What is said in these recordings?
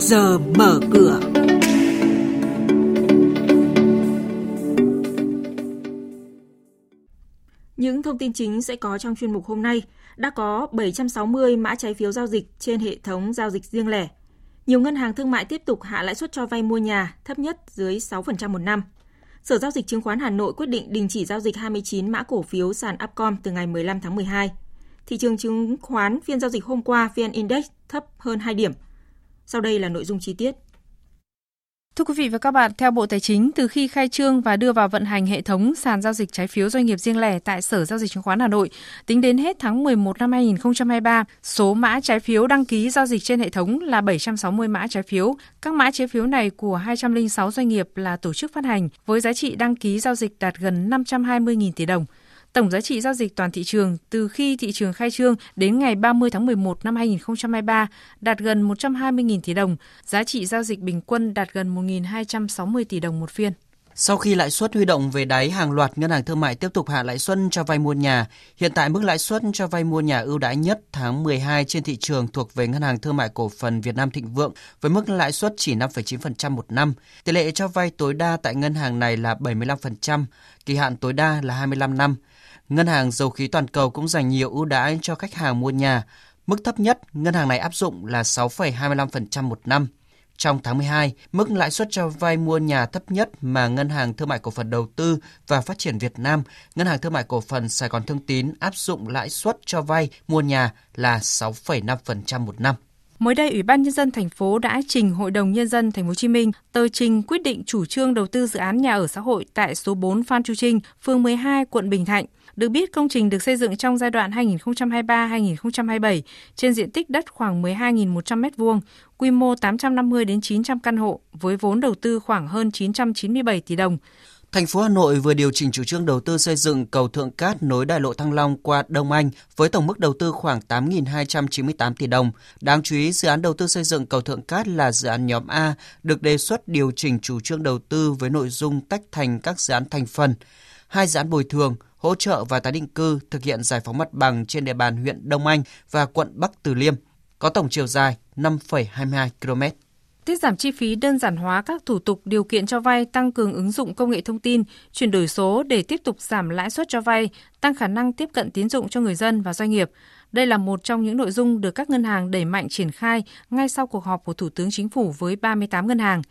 giờ mở cửa. Những thông tin chính sẽ có trong chuyên mục hôm nay. Đã có 760 mã trái phiếu giao dịch trên hệ thống giao dịch riêng lẻ. Nhiều ngân hàng thương mại tiếp tục hạ lãi suất cho vay mua nhà, thấp nhất dưới 6% một năm. Sở Giao dịch Chứng khoán Hà Nội quyết định đình chỉ giao dịch 29 mã cổ phiếu sàn Upcom từ ngày 15 tháng 12. Thị trường chứng khoán phiên giao dịch hôm qua, VN Index thấp hơn 2 điểm. Sau đây là nội dung chi tiết. Thưa quý vị và các bạn, theo Bộ Tài chính, từ khi khai trương và đưa vào vận hành hệ thống sàn giao dịch trái phiếu doanh nghiệp riêng lẻ tại Sở Giao dịch Chứng khoán Hà Nội, tính đến hết tháng 11 năm 2023, số mã trái phiếu đăng ký giao dịch trên hệ thống là 760 mã trái phiếu. Các mã trái phiếu này của 206 doanh nghiệp là tổ chức phát hành với giá trị đăng ký giao dịch đạt gần 520.000 tỷ đồng. Tổng giá trị giao dịch toàn thị trường từ khi thị trường khai trương đến ngày 30 tháng 11 năm 2023 đạt gần 120.000 tỷ đồng, giá trị giao dịch bình quân đạt gần 1.260 tỷ đồng một phiên. Sau khi lãi suất huy động về đáy, hàng loạt ngân hàng thương mại tiếp tục hạ lãi suất cho vay mua nhà. Hiện tại mức lãi suất cho vay mua nhà ưu đãi nhất tháng 12 trên thị trường thuộc về Ngân hàng Thương mại Cổ phần Việt Nam Thịnh Vượng với mức lãi suất chỉ 5,9% một năm. Tỷ lệ cho vay tối đa tại ngân hàng này là 75%, kỳ hạn tối đa là 25 năm. Ngân hàng Dầu khí Toàn cầu cũng dành nhiều ưu đãi cho khách hàng mua nhà. Mức thấp nhất ngân hàng này áp dụng là 6,25% một năm. Trong tháng 12, mức lãi suất cho vay mua nhà thấp nhất mà Ngân hàng Thương mại Cổ phần Đầu tư và Phát triển Việt Nam, Ngân hàng Thương mại Cổ phần Sài Gòn Thương tín áp dụng lãi suất cho vay mua nhà là 6,5% một năm. Mới đây, Ủy ban nhân dân thành phố đã trình Hội đồng nhân dân thành phố Hồ Chí Minh tờ trình quyết định chủ trương đầu tư dự án nhà ở xã hội tại số 4 Phan Chu Trinh, phường 12, quận Bình Thạnh. Được biết, công trình được xây dựng trong giai đoạn 2023-2027 trên diện tích đất khoảng 12.100 m2, quy mô 850 đến 900 căn hộ với vốn đầu tư khoảng hơn 997 tỷ đồng. Thành phố Hà Nội vừa điều chỉnh chủ trương đầu tư xây dựng cầu Thượng Cát nối đại lộ Thăng Long qua Đông Anh với tổng mức đầu tư khoảng 8.298 tỷ đồng. Đáng chú ý, dự án đầu tư xây dựng cầu Thượng Cát là dự án nhóm A, được đề xuất điều chỉnh chủ trương đầu tư với nội dung tách thành các dự án thành phần. Hai dự án bồi thường, hỗ trợ và tái định cư thực hiện giải phóng mặt bằng trên địa bàn huyện Đông Anh và quận Bắc Từ Liêm, có tổng chiều dài 5,22 km. Tiết giảm chi phí đơn giản hóa các thủ tục điều kiện cho vay, tăng cường ứng dụng công nghệ thông tin, chuyển đổi số để tiếp tục giảm lãi suất cho vay, tăng khả năng tiếp cận tín dụng cho người dân và doanh nghiệp. Đây là một trong những nội dung được các ngân hàng đẩy mạnh triển khai ngay sau cuộc họp của Thủ tướng Chính phủ với 38 ngân hàng.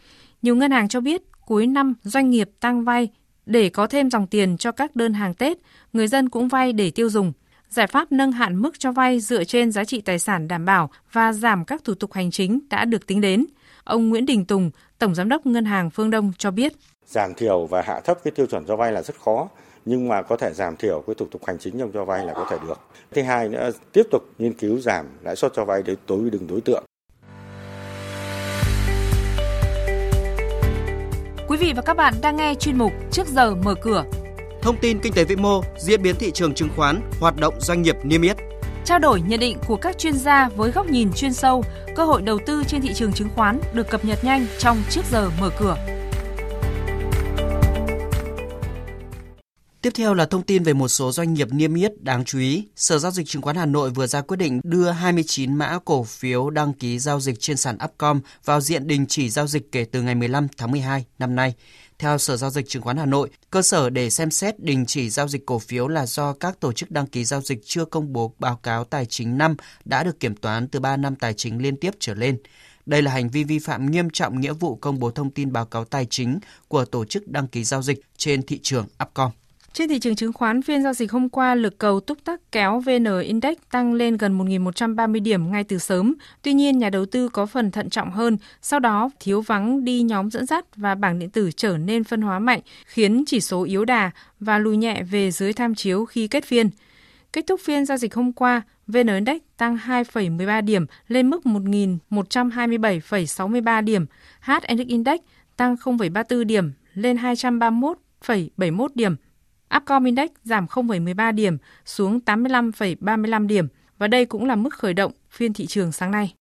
Nhiều ngân hàng cho biết cuối năm doanh nghiệp tăng vay để có thêm dòng tiền cho các đơn hàng Tết, người dân cũng vay để tiêu dùng. Giải pháp nâng hạn mức cho vay dựa trên giá trị tài sản đảm bảo và giảm các thủ tục hành chính đã được tính đến. Ông Nguyễn Đình Tùng, Tổng Giám đốc Ngân hàng Phương Đông cho biết. Giảm thiểu và hạ thấp cái tiêu chuẩn cho vay là rất khó, nhưng mà có thể giảm thiểu cái thủ tục hành chính trong cho vay là có thể được. Thứ hai nữa, tiếp tục nghiên cứu giảm lãi suất cho vay để tối đừng đối tượng. Quý vị và các bạn đang nghe chuyên mục Trước giờ mở cửa. Thông tin kinh tế vĩ mô, diễn biến thị trường chứng khoán, hoạt động doanh nghiệp niêm yết. Trao đổi nhận định của các chuyên gia với góc nhìn chuyên sâu, cơ hội đầu tư trên thị trường chứng khoán được cập nhật nhanh trong Trước giờ mở cửa. Tiếp theo là thông tin về một số doanh nghiệp niêm yết đáng chú ý. Sở Giao dịch Chứng khoán Hà Nội vừa ra quyết định đưa 29 mã cổ phiếu đăng ký giao dịch trên sàn Upcom vào diện đình chỉ giao dịch kể từ ngày 15 tháng 12 năm nay. Theo Sở Giao dịch Chứng khoán Hà Nội, cơ sở để xem xét đình chỉ giao dịch cổ phiếu là do các tổ chức đăng ký giao dịch chưa công bố báo cáo tài chính năm đã được kiểm toán từ 3 năm tài chính liên tiếp trở lên. Đây là hành vi vi phạm nghiêm trọng nghĩa vụ công bố thông tin báo cáo tài chính của tổ chức đăng ký giao dịch trên thị trường Upcom. Trên thị trường chứng khoán, phiên giao dịch hôm qua lực cầu túc tắc kéo VN Index tăng lên gần 1.130 điểm ngay từ sớm. Tuy nhiên, nhà đầu tư có phần thận trọng hơn, sau đó thiếu vắng đi nhóm dẫn dắt và bảng điện tử trở nên phân hóa mạnh, khiến chỉ số yếu đà và lùi nhẹ về dưới tham chiếu khi kết phiên. Kết thúc phiên giao dịch hôm qua, VN Index tăng 2,13 điểm lên mức 1.127,63 điểm. HNX Index tăng 0,34 điểm lên 231,71 điểm. Upcom Index giảm 0,13 điểm xuống 85,35 điểm và đây cũng là mức khởi động phiên thị trường sáng nay.